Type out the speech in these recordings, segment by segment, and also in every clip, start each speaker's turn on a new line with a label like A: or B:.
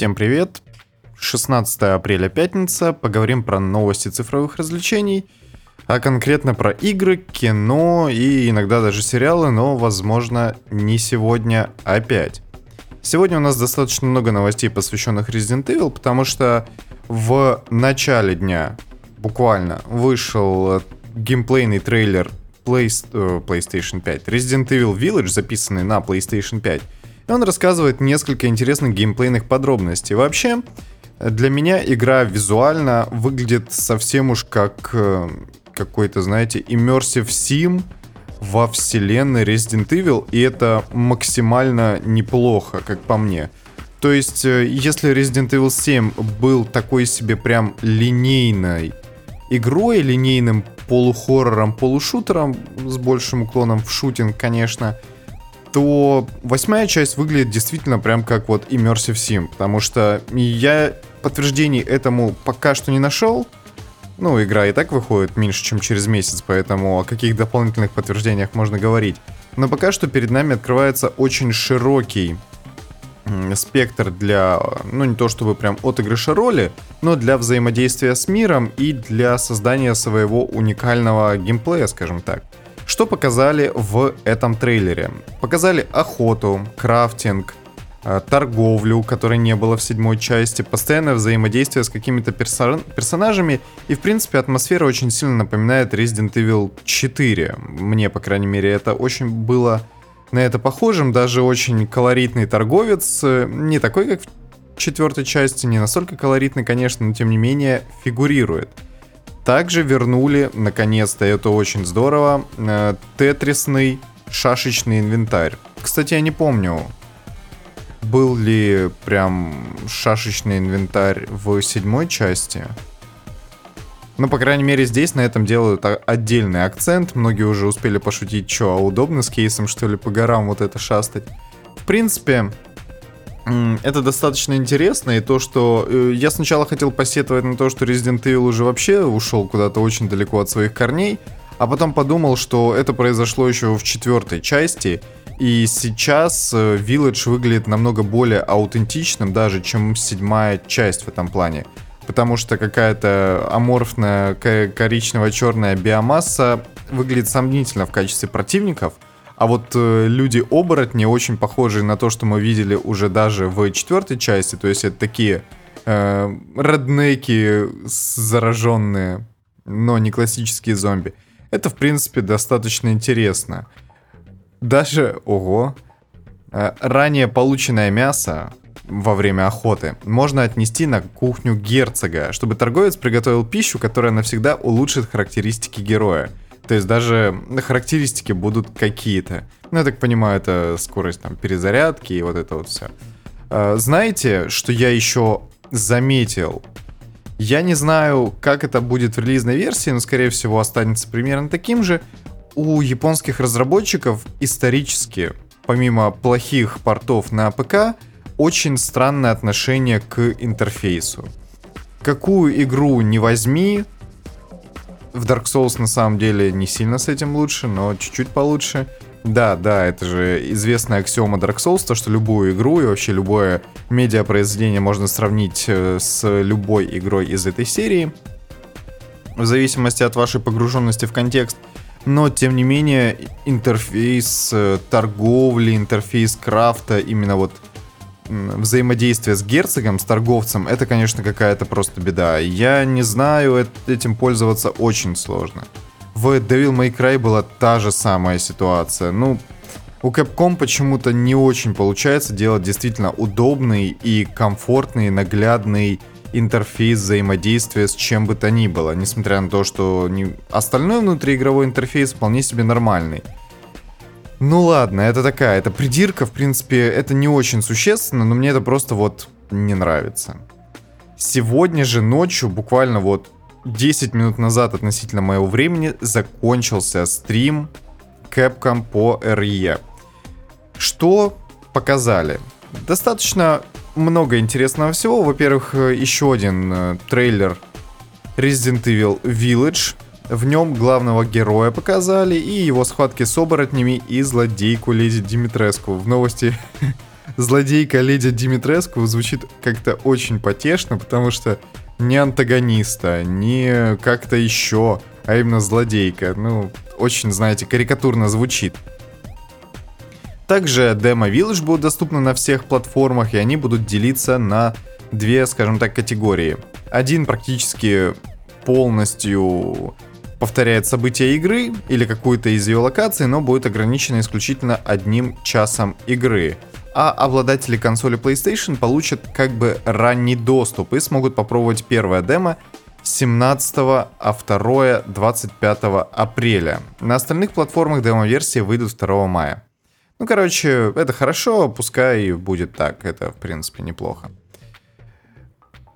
A: Всем привет! 16 апреля, пятница. Поговорим про новости цифровых развлечений, а конкретно про игры, кино и иногда даже сериалы, но, возможно, не сегодня опять. Сегодня у нас достаточно много новостей, посвященных Resident Evil, потому что в начале дня буквально вышел геймплейный трейлер э, PlayStation 5 Resident Evil Village, записанный на PlayStation 5. Он рассказывает несколько интересных геймплейных подробностей. Вообще, для меня игра визуально выглядит совсем уж как э, какой-то, знаете, immersive sim во вселенной Resident Evil, и это максимально неплохо, как по мне. То есть, э, если Resident Evil 7 был такой себе прям линейной игрой, линейным полухоррором, полушутером, с большим уклоном в шутинг, конечно, то восьмая часть выглядит действительно прям как вот Immersive Sim, потому что я подтверждений этому пока что не нашел. Ну, игра и так выходит меньше, чем через месяц, поэтому о каких дополнительных подтверждениях можно говорить. Но пока что перед нами открывается очень широкий спектр для, ну не то чтобы прям отыгрыша роли, но для взаимодействия с миром и для создания своего уникального геймплея, скажем так. Что показали в этом трейлере? Показали охоту, крафтинг, э, торговлю, которой не было в седьмой части, постоянное взаимодействие с какими-то персо- персонажами, и, в принципе, атмосфера очень сильно напоминает Resident Evil 4. Мне, по крайней мере, это очень было на это похожим, даже очень колоритный торговец, э, не такой, как в четвертой части, не настолько колоритный, конечно, но тем не менее фигурирует. Также вернули, наконец-то, это очень здорово, э, тетрисный шашечный инвентарь. Кстати, я не помню, был ли прям шашечный инвентарь в седьмой части. Ну, по крайней мере, здесь на этом делают отдельный акцент. Многие уже успели пошутить, что, а удобно с кейсом, что ли, по горам вот это шастать. В принципе, это достаточно интересно, и то, что... Э, я сначала хотел посетовать на то, что Resident Evil уже вообще ушел куда-то очень далеко от своих корней, а потом подумал, что это произошло еще в четвертой части, и сейчас э, Village выглядит намного более аутентичным даже, чем седьмая часть в этом плане. Потому что какая-то аморфная коричнево-черная биомасса выглядит сомнительно в качестве противников – а вот э, люди-оборотни очень похожи на то, что мы видели уже даже в четвертой части. То есть это такие э, реднеки зараженные, но не классические зомби. Это, в принципе, достаточно интересно. Даже, ого, э, ранее полученное мясо во время охоты можно отнести на кухню герцога, чтобы торговец приготовил пищу, которая навсегда улучшит характеристики героя. То есть даже характеристики будут какие-то. Ну, я так понимаю, это скорость там перезарядки и вот это вот все. А, знаете, что я еще заметил? Я не знаю, как это будет в релизной версии, но, скорее всего, останется примерно таким же. У японских разработчиков исторически, помимо плохих портов на ПК, очень странное отношение к интерфейсу. Какую игру не возьми, в Dark Souls на самом деле не сильно с этим лучше, но чуть-чуть получше. Да, да, это же известная аксиома Dark Souls, то, что любую игру и вообще любое медиапроизведение можно сравнить э, с любой игрой из этой серии, в зависимости от вашей погруженности в контекст. Но, тем не менее, интерфейс э, торговли, интерфейс крафта, именно вот взаимодействие с герцогом, с торговцем, это, конечно, какая-то просто беда. Я не знаю, этим пользоваться очень сложно. В Devil May Cry была та же самая ситуация. Ну, у Capcom почему-то не очень получается делать действительно удобный и комфортный, наглядный интерфейс взаимодействия с чем бы то ни было, несмотря на то, что не... остальной внутриигровой интерфейс вполне себе нормальный. Ну ладно, это такая, это придирка, в принципе, это не очень существенно, но мне это просто вот не нравится. Сегодня же ночью, буквально вот 10 минут назад относительно моего времени, закончился стрим Capcom по RE. Что показали? Достаточно много интересного всего. Во-первых, еще один э, трейлер Resident Evil Village — в нем главного героя показали и его схватки с оборотнями и злодейку Леди Димитреску. В новости злодейка леди Димитреску звучит как-то очень потешно, потому что не антагониста, не как-то еще, а именно злодейка. Ну, очень, знаете, карикатурно звучит. Также демо Village будут доступны на всех платформах, и они будут делиться на две, скажем так, категории. Один практически полностью повторяет события игры или какую-то из ее локаций, но будет ограничено исключительно одним часом игры. А обладатели консоли PlayStation получат как бы ранний доступ и смогут попробовать первое демо 17, а второе 25 апреля. На остальных платформах демо-версии выйдут 2 мая. Ну, короче, это хорошо, пускай будет так, это, в принципе, неплохо.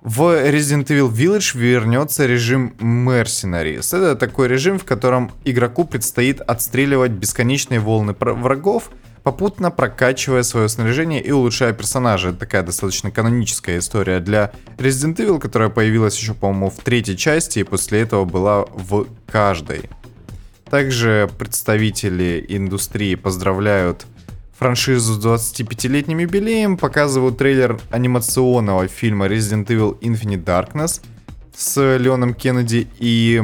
A: В Resident Evil Village вернется режим Mercenaries. Это такой режим, в котором игроку предстоит отстреливать бесконечные волны врагов, попутно прокачивая свое снаряжение и улучшая персонажа. Это такая достаточно каноническая история для Resident Evil, которая появилась еще, по-моему, в третьей части и после этого была в каждой. Также представители индустрии поздравляют франшизу с 25-летним юбилеем, показывают трейлер анимационного фильма Resident Evil Infinite Darkness с Леоном Кеннеди и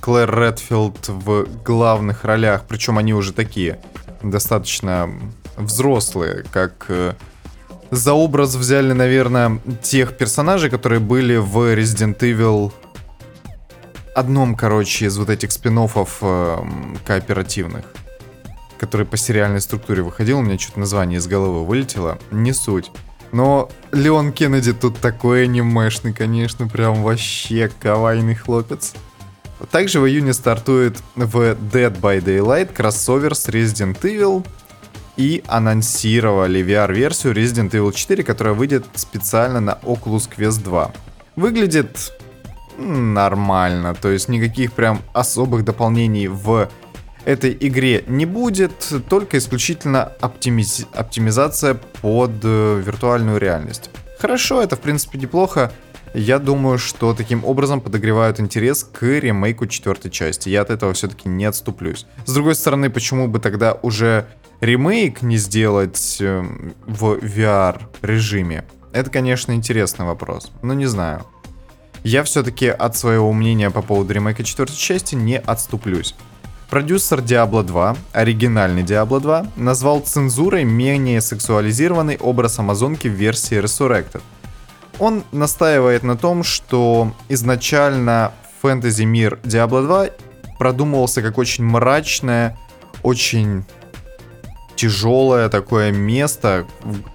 A: Клэр Редфилд в главных ролях, причем они уже такие достаточно взрослые, как э, за образ взяли, наверное, тех персонажей, которые были в Resident Evil одном, короче, из вот этих спин э, кооперативных который по сериальной структуре выходил, у меня что-то название из головы вылетело, не суть. Но Леон Кеннеди тут такой анимешный, конечно, прям вообще кавайный хлопец. Также в июне стартует в Dead by Daylight кроссовер с Resident Evil и анонсировали VR-версию Resident Evil 4, которая выйдет специально на Oculus Quest 2. Выглядит нормально, то есть никаких прям особых дополнений в этой игре не будет, только исключительно оптимиз... оптимизация под э, виртуальную реальность. Хорошо, это в принципе неплохо. Я думаю, что таким образом подогревают интерес к ремейку четвертой части. Я от этого все-таки не отступлюсь. С другой стороны, почему бы тогда уже ремейк не сделать э, в VR режиме? Это, конечно, интересный вопрос. Но не знаю. Я все-таки от своего мнения по поводу ремейка четвертой части не отступлюсь. Продюсер Diablo 2, оригинальный Diablo 2, назвал цензурой менее сексуализированный образ Амазонки в версии Resurrected. Он настаивает на том, что изначально фэнтези мир Diablo 2 продумывался как очень мрачное, очень тяжелое такое место,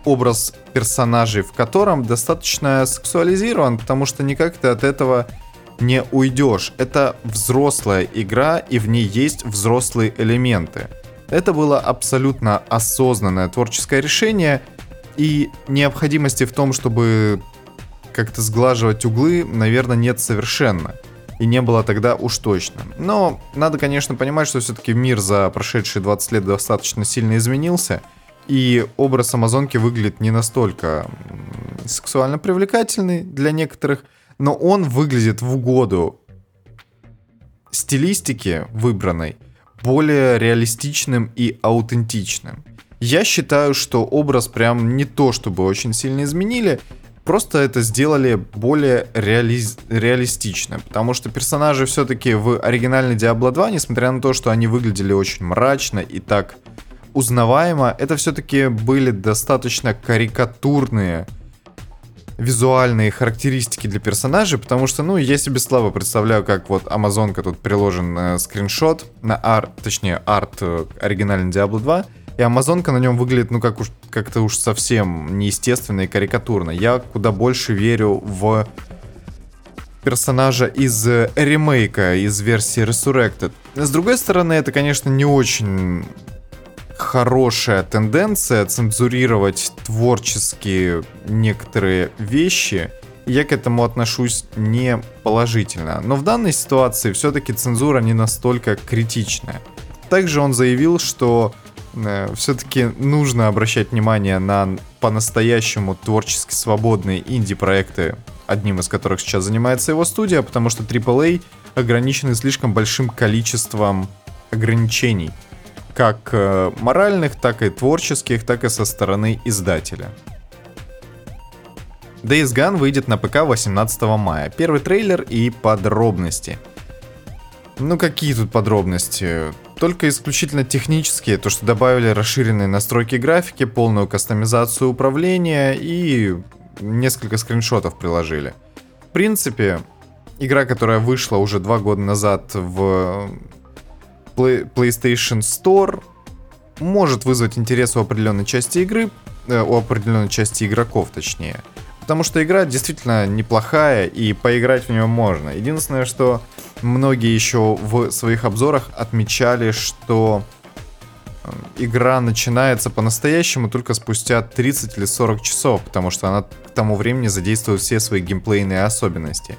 A: образ персонажей, в котором достаточно сексуализирован, потому что никак ты от этого не уйдешь. Это взрослая игра, и в ней есть взрослые элементы. Это было абсолютно осознанное творческое решение, и необходимости в том, чтобы как-то сглаживать углы, наверное, нет совершенно. И не было тогда уж точно. Но надо, конечно, понимать, что все-таки мир за прошедшие 20 лет достаточно сильно изменился. И образ Амазонки выглядит не настолько сексуально привлекательный для некоторых – но он выглядит в угоду стилистике выбранной более реалистичным и аутентичным. Я считаю, что образ прям не то чтобы очень сильно изменили, просто это сделали более реали... реалистично, потому что персонажи все-таки в оригинальной Diablo 2, несмотря на то, что они выглядели очень мрачно и так узнаваемо, это все-таки были достаточно карикатурные визуальные характеристики для персонажей, потому что, ну, я себе слабо представляю, как вот Амазонка тут приложен э, скриншот на арт, точнее, арт э, оригинальный Diablo 2, и Амазонка на нем выглядит, ну, как уж как-то уж совсем неестественно и карикатурно. Я куда больше верю в персонажа из э, ремейка, из версии Resurrected. С другой стороны, это, конечно, не очень хорошая тенденция цензурировать творческие некоторые вещи. Я к этому отношусь не положительно. Но в данной ситуации все-таки цензура не настолько критичная. Также он заявил, что э, все-таки нужно обращать внимание на по-настоящему творчески свободные инди-проекты, одним из которых сейчас занимается его студия, потому что AAA ограничены слишком большим количеством ограничений как э, моральных, так и творческих, так и со стороны издателя. Days Gone выйдет на ПК 18 мая. Первый трейлер и подробности. Ну какие тут подробности? Только исключительно технические, то что добавили расширенные настройки графики, полную кастомизацию управления и несколько скриншотов приложили. В принципе, игра, которая вышла уже два года назад в PlayStation Store, может вызвать интерес у определенной части игры, э, у определенной части игроков, точнее. Потому что игра действительно неплохая, и поиграть в нее можно. Единственное, что многие еще в своих обзорах отмечали, что э, игра начинается по-настоящему только спустя 30 или 40 часов, потому что она к тому времени задействует все свои геймплейные особенности.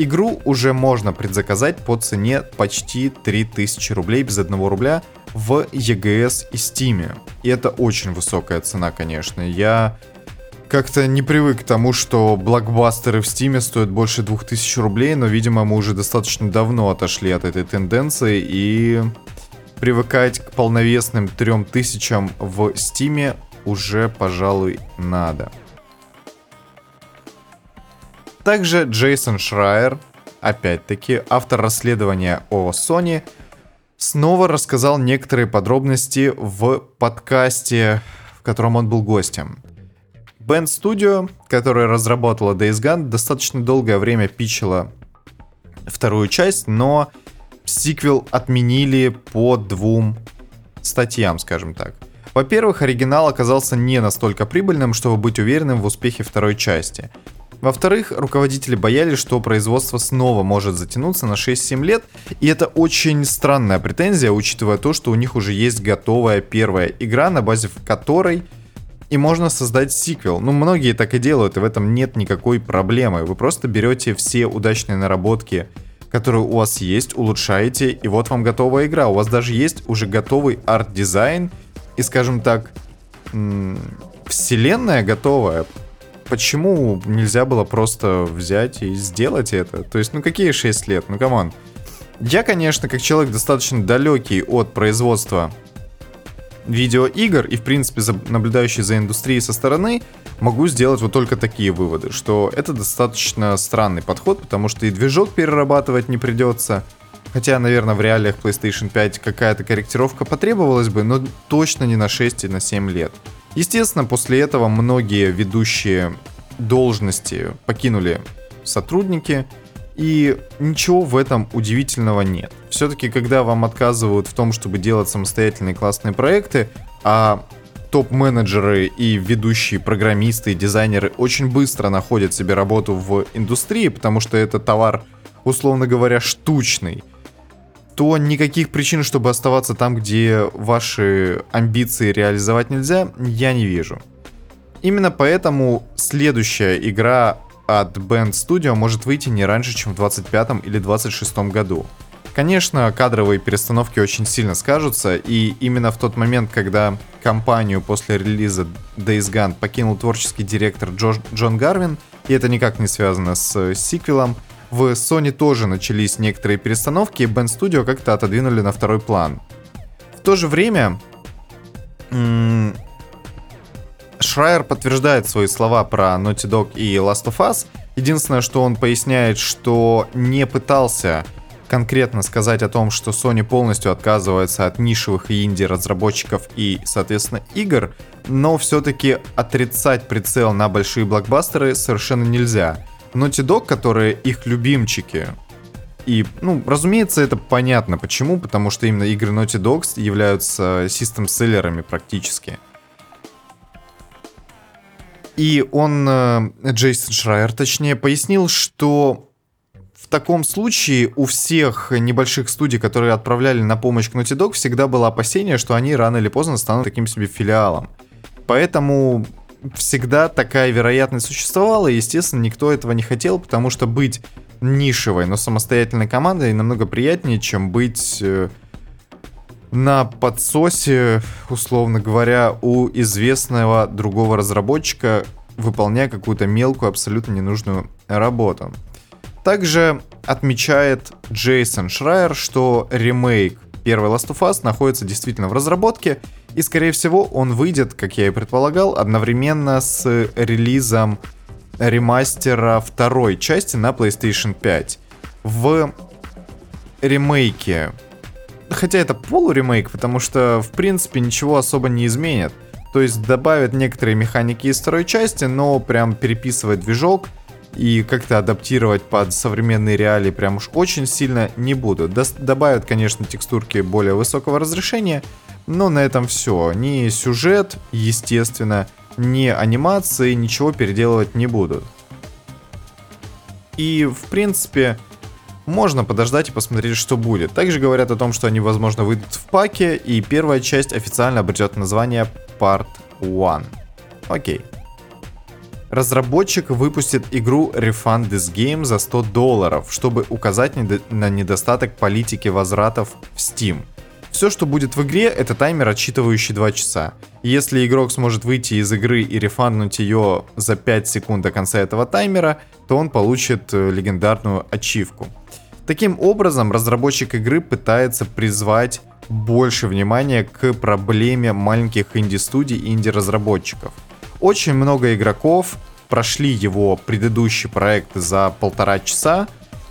A: Игру уже можно предзаказать по цене почти 3000 рублей без 1 рубля в EGS и Steam. И это очень высокая цена, конечно. Я как-то не привык к тому, что блокбастеры в Steam стоят больше 2000 рублей, но, видимо, мы уже достаточно давно отошли от этой тенденции и привыкать к полновесным 3000 в Steam уже, пожалуй, надо. Также Джейсон Шрайер, опять-таки автор расследования о Sony, снова рассказал некоторые подробности в подкасте, в котором он был гостем. Band Studio, которая разработала Days Gone, достаточно долгое время пичила вторую часть, но сиквел отменили по двум статьям, скажем так. Во-первых, оригинал оказался не настолько прибыльным, чтобы быть уверенным в успехе второй части. Во-вторых, руководители боялись, что производство снова может затянуться на 6-7 лет, и это очень странная претензия, учитывая то, что у них уже есть готовая первая игра, на базе которой и можно создать сиквел. Ну, многие так и делают, и в этом нет никакой проблемы. Вы просто берете все удачные наработки, которые у вас есть, улучшаете, и вот вам готовая игра. У вас даже есть уже готовый арт-дизайн, и, скажем так, вселенная готовая почему нельзя было просто взять и сделать это? То есть, ну какие 6 лет? Ну come on. Я, конечно, как человек достаточно далекий от производства видеоигр и, в принципе, за, наблюдающий за индустрией со стороны, могу сделать вот только такие выводы, что это достаточно странный подход, потому что и движок перерабатывать не придется, хотя, наверное, в реалиях PlayStation 5 какая-то корректировка потребовалась бы, но точно не на 6 и на 7 лет. Естественно, после этого многие ведущие должности покинули сотрудники, и ничего в этом удивительного нет. Все-таки, когда вам отказывают в том, чтобы делать самостоятельные классные проекты, а топ-менеджеры и ведущие программисты и дизайнеры очень быстро находят себе работу в индустрии, потому что это товар, условно говоря, штучный, то никаких причин, чтобы оставаться там, где ваши амбиции реализовать нельзя, я не вижу. Именно поэтому следующая игра от Band Studio может выйти не раньше, чем в 25 или 26 году. Конечно, кадровые перестановки очень сильно скажутся, и именно в тот момент, когда компанию после релиза Days Gone покинул творческий директор Джо, Джон Гарвин, и это никак не связано с сиквелом, в Sony тоже начались некоторые перестановки, и Band Studio как-то отодвинули на второй план. В то же время Шрайер подтверждает свои слова про Naughty Dog и Last of Us. Единственное, что он поясняет, что не пытался конкретно сказать о том, что Sony полностью отказывается от нишевых и инди-разработчиков и, соответственно, игр, но все-таки отрицать прицел на большие блокбастеры совершенно нельзя. Naughty Dog, которые их любимчики, и, ну, разумеется, это понятно. Почему? Потому что именно игры Naughty Dogs являются систем-селлерами практически. И он, э, Джейсон Шрайер, точнее, пояснил, что в таком случае у всех небольших студий, которые отправляли на помощь к Naughty Dog, всегда было опасение, что они рано или поздно станут таким себе филиалом. Поэтому всегда такая вероятность существовала, и, естественно, никто этого не хотел, потому что быть нишевой, но самостоятельной командой намного приятнее, чем быть э, на подсосе, условно говоря, у известного другого разработчика, выполняя какую-то мелкую, абсолютно ненужную работу. Также отмечает Джейсон Шрайер, что ремейк первый Last of Us находится действительно в разработке, и, скорее всего, он выйдет, как я и предполагал, одновременно с релизом ремастера второй части на PlayStation 5. В ремейке хотя это полуремейк, потому что, в принципе, ничего особо не изменит. То есть добавят некоторые механики из второй части, но прям переписывать движок и как-то адаптировать под современные реалии прям уж очень сильно не буду. До добавят, конечно, текстурки более высокого разрешения, но на этом все. Ни сюжет, естественно, ни анимации, ничего переделывать не будут. И, в принципе, можно подождать и посмотреть, что будет. Также говорят о том, что они, возможно, выйдут в паке, и первая часть официально обретет название Part 1. Окей. Разработчик выпустит игру Refund This Game за 100 долларов, чтобы указать на недостаток политики возвратов в Steam. Все, что будет в игре, это таймер, отсчитывающий 2 часа. Если игрок сможет выйти из игры и рефанднуть ее за 5 секунд до конца этого таймера, то он получит э, легендарную ачивку. Таким образом, разработчик игры пытается призвать больше внимания к проблеме маленьких инди-студий и инди-разработчиков. Очень много игроков прошли его предыдущий проект за полтора часа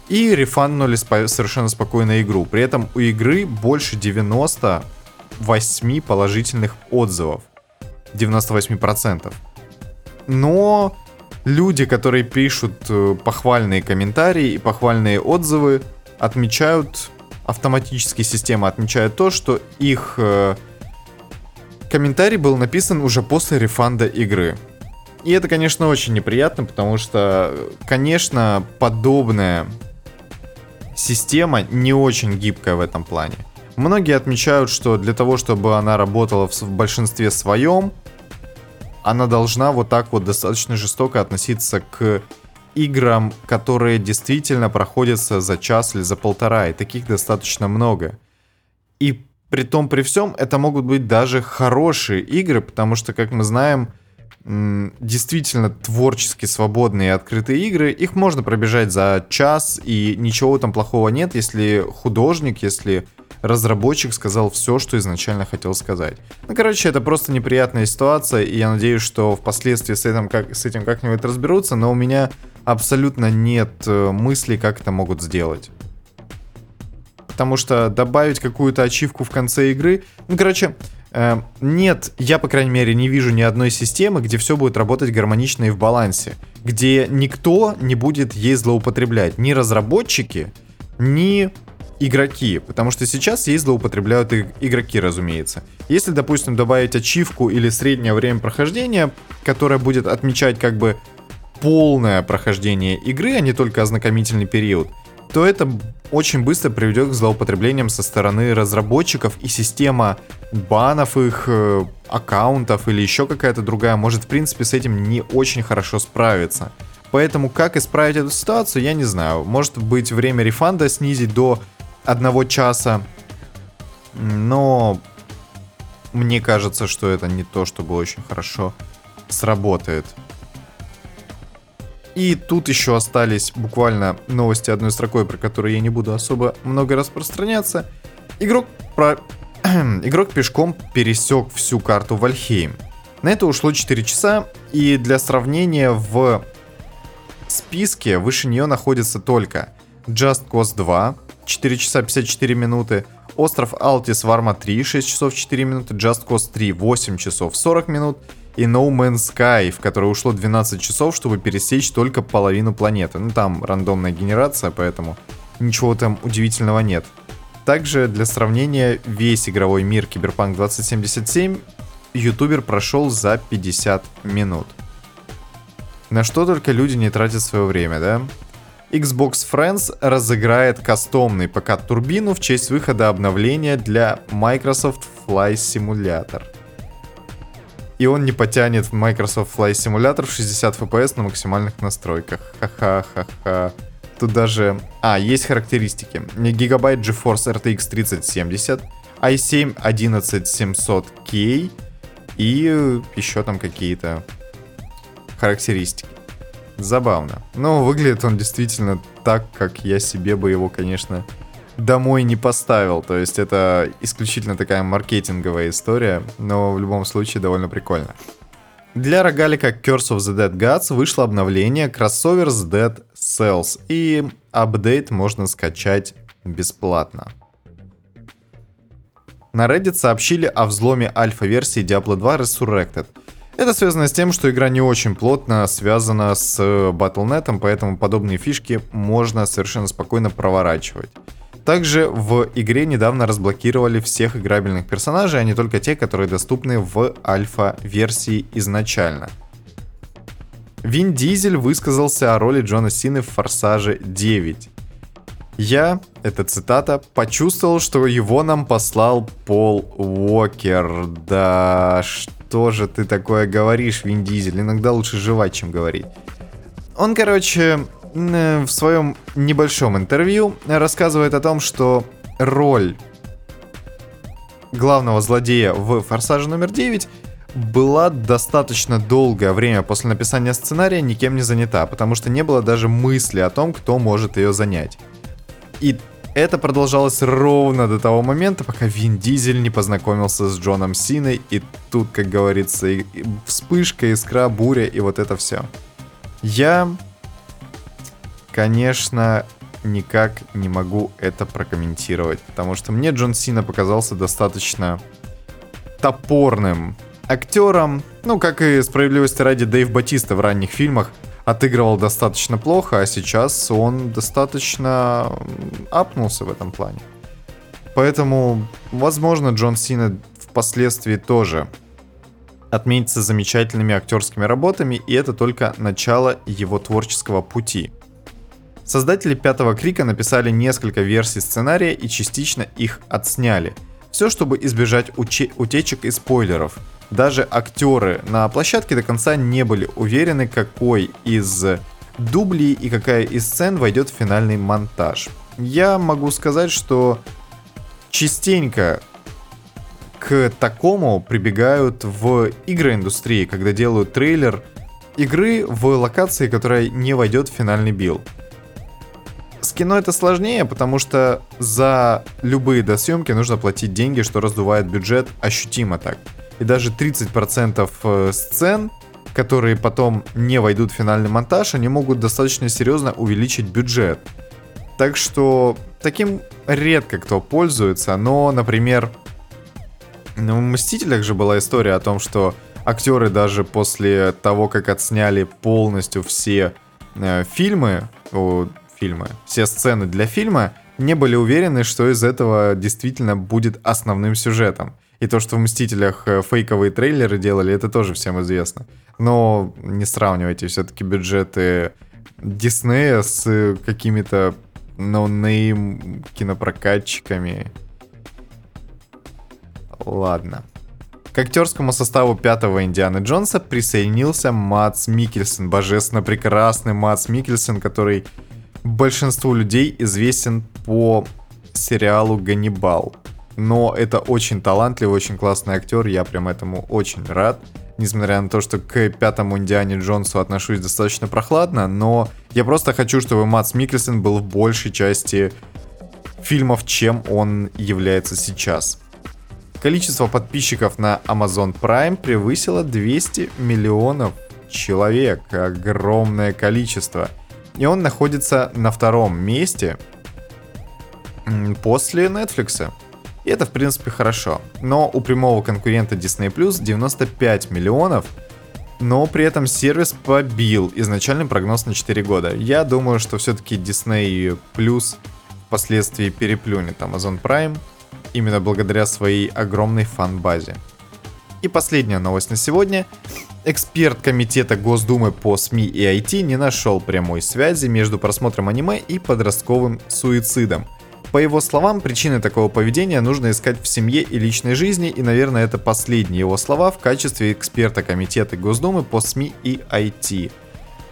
A: и рефаннули совершенно спокойно игру. При этом у игры больше 98 положительных отзывов. 98%. Но люди, которые пишут э, похвальные комментарии и похвальные отзывы, отмечают, автоматически система отмечает то, что их э, комментарий был написан уже после рефанда игры. И это, конечно, очень неприятно, потому что, конечно, подобная система не очень гибкая в этом плане. Многие отмечают, что для того, чтобы она работала в большинстве своем, она должна вот так вот достаточно жестоко относиться к играм, которые действительно проходятся за час или за полтора, и таких достаточно много. И при том, при всем, это могут быть даже хорошие игры, потому что, как мы знаем, действительно творчески свободные и открытые игры, их можно пробежать за час, и ничего там плохого нет, если художник, если разработчик сказал все, что изначально хотел сказать. Ну, короче, это просто неприятная ситуация, и я надеюсь, что впоследствии с этим, как, с этим как-нибудь разберутся, но у меня абсолютно нет э, мыслей, как это могут сделать. Потому что добавить какую-то ачивку в конце игры... Ну, короче, нет, я, по крайней мере, не вижу ни одной системы, где все будет работать гармонично и в балансе. Где никто не будет ей злоупотреблять. Ни разработчики, ни игроки, потому что сейчас ей злоупотребляют игроки, разумеется. Если, допустим, добавить ачивку или среднее время прохождения, которое будет отмечать как бы полное прохождение игры, а не только ознакомительный период, то это очень быстро приведет к злоупотреблениям со стороны разработчиков, и система банов их э, аккаунтов или еще какая-то другая может, в принципе, с этим не очень хорошо справиться. Поэтому как исправить эту ситуацию, я не знаю. Может быть, время рефанда снизить до одного часа. Но мне кажется, что это не то, чтобы очень хорошо сработает. И тут еще остались буквально новости одной строкой, про которые я не буду особо много распространяться. Игрок, про... Игрок пешком пересек всю карту Вальхейм. На это ушло 4 часа, и для сравнения в списке выше нее находится только Just Cause 2, 4 часа 54 минуты. Остров Алтис Варма 3, 6 часов 4 минуты. Just Cause 3, 8 часов 40 минут. И No Man's Sky, в который ушло 12 часов, чтобы пересечь только половину планеты. Ну, там рандомная генерация, поэтому ничего там удивительного нет. Также для сравнения, весь игровой мир Cyberpunk 2077 ютубер прошел за 50 минут. На что только люди не тратят свое время, да? Xbox Friends разыграет кастомный ПК-турбину в честь выхода обновления для Microsoft Fly Simulator. И он не потянет Microsoft Fly Simulator в 60 FPS на максимальных настройках. Ха-ха-ха-ха. Тут даже... А, есть характеристики. Гигабайт GeForce RTX 3070, i7 11700K и еще там какие-то характеристики. Забавно. Но выглядит он действительно так, как я себе бы его, конечно, домой не поставил. То есть это исключительно такая маркетинговая история, но в любом случае довольно прикольно. Для рогалика Curse of the Dead Gods вышло обновление Crossovers Dead Cells, и апдейт можно скачать бесплатно. На Reddit сообщили о взломе альфа-версии Diablo 2 Resurrected. Это связано с тем, что игра не очень плотно связана с Battle.net, поэтому подобные фишки можно совершенно спокойно проворачивать. Также в игре недавно разблокировали всех играбельных персонажей, а не только те, которые доступны в альфа-версии изначально. Вин Дизель высказался о роли Джона Сины в «Форсаже 9». Я, это цитата, почувствовал, что его нам послал Пол Уокер. Да что же ты такое говоришь, Вин Дизель? Иногда лучше жевать, чем говорить. Он, короче, в своем небольшом интервью рассказывает о том, что роль главного злодея в «Форсаже номер 9» была достаточно долгое время после написания сценария никем не занята, потому что не было даже мысли о том, кто может ее занять. И это продолжалось ровно до того момента, пока Вин Дизель не познакомился с Джоном Синой, и тут, как говорится, вспышка, искра, буря, и вот это все. Я конечно, никак не могу это прокомментировать, потому что мне Джон Сина показался достаточно топорным актером. Ну, как и справедливости ради Дэйв Батиста в ранних фильмах отыгрывал достаточно плохо, а сейчас он достаточно апнулся в этом плане. Поэтому, возможно, Джон Сина впоследствии тоже отметится замечательными актерскими работами, и это только начало его творческого пути. Создатели Пятого Крика написали несколько версий сценария и частично их отсняли. Все, чтобы избежать уче- утечек и спойлеров. Даже актеры на площадке до конца не были уверены, какой из дублей и какая из сцен войдет в финальный монтаж. Я могу сказать, что частенько к такому прибегают в игроиндустрии, когда делают трейлер игры в локации, которая не войдет в финальный билд. С кино это сложнее, потому что за любые досъемки нужно платить деньги, что раздувает бюджет ощутимо так. И даже 30% э, сцен, которые потом не войдут в финальный монтаж, они могут достаточно серьезно увеличить бюджет. Так что таким редко кто пользуется, но, например, в «Мстителях» же была история о том, что актеры даже после того, как отсняли полностью все э, фильмы, фильмы, все сцены для фильма, не были уверены, что из этого действительно будет основным сюжетом. И то, что в «Мстителях» э, фейковые трейлеры делали, это тоже всем известно. Но не сравнивайте все-таки бюджеты Диснея с какими-то no-name кинопрокатчиками. Ладно. К актерскому составу пятого Индианы Джонса присоединился Мадс Миккельсен, божественно прекрасный Мадс Миккельсен, который большинству людей известен по сериалу «Ганнибал». Но это очень талантливый, очень классный актер, я прям этому очень рад. Несмотря на то, что к пятому Индиане Джонсу отношусь достаточно прохладно, но я просто хочу, чтобы Матс Микельсон был в большей части фильмов, чем он является сейчас. Количество подписчиков на Amazon Prime превысило 200 миллионов человек. Огромное количество. И он находится на втором месте после Netflix. И это, в принципе, хорошо. Но у прямого конкурента Disney Plus 95 миллионов, но при этом сервис побил изначальный прогноз на 4 года. Я думаю, что все-таки Disney Plus впоследствии переплюнет Amazon Prime именно благодаря своей огромной фан-базе. И последняя новость на сегодня. Эксперт Комитета Госдумы по СМИ и IT не нашел прямой связи между просмотром аниме и подростковым суицидом. По его словам, причины такого поведения нужно искать в семье и личной жизни, и, наверное, это последние его слова в качестве эксперта Комитета Госдумы по СМИ и IT.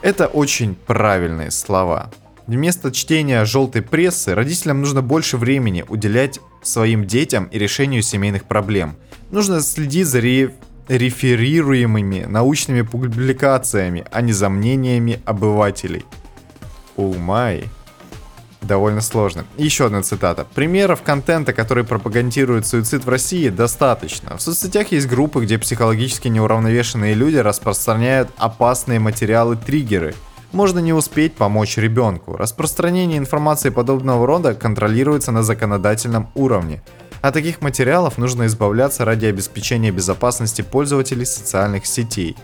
A: Это очень правильные слова. Вместо чтения желтой прессы родителям нужно больше времени уделять своим детям и решению семейных проблем. Нужно следить за ре реферируемыми научными публикациями, а не за мнениями обывателей. О май. довольно сложно. Еще одна цитата. Примеров контента, который пропагандирует суицид в России, достаточно. В соцсетях есть группы, где психологически неуравновешенные люди распространяют опасные материалы-триггеры. Можно не успеть помочь ребенку. Распространение информации подобного рода контролируется на законодательном уровне. От таких материалов нужно избавляться ради обеспечения безопасности пользователей социальных сетей.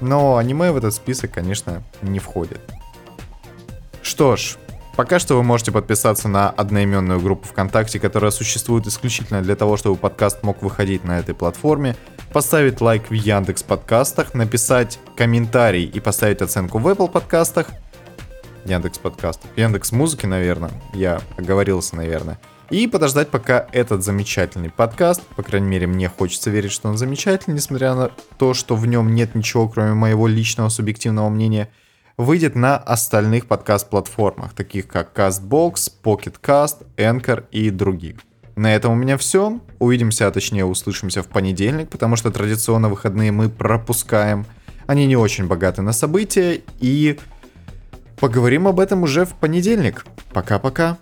A: Но аниме в этот список, конечно, не входит. Что ж, Пока что вы можете подписаться на одноименную группу ВКонтакте, которая существует исключительно для того, чтобы подкаст мог выходить на этой платформе, поставить лайк в Яндекс подкастах, написать комментарий и поставить оценку в Apple подкастах, Яндекс подкастов, Яндекс музыки, наверное, я оговорился, наверное, и подождать, пока этот замечательный подкаст, по крайней мере, мне хочется верить, что он замечательный, несмотря на то, что в нем нет ничего, кроме моего личного субъективного мнения – выйдет на остальных подкаст-платформах, таких как CastBox, Pocket Cast, Anchor и других. На этом у меня все. Увидимся, а точнее услышимся в понедельник, потому что традиционно выходные мы пропускаем. Они не очень богаты на события, и поговорим об этом уже в понедельник. Пока-пока.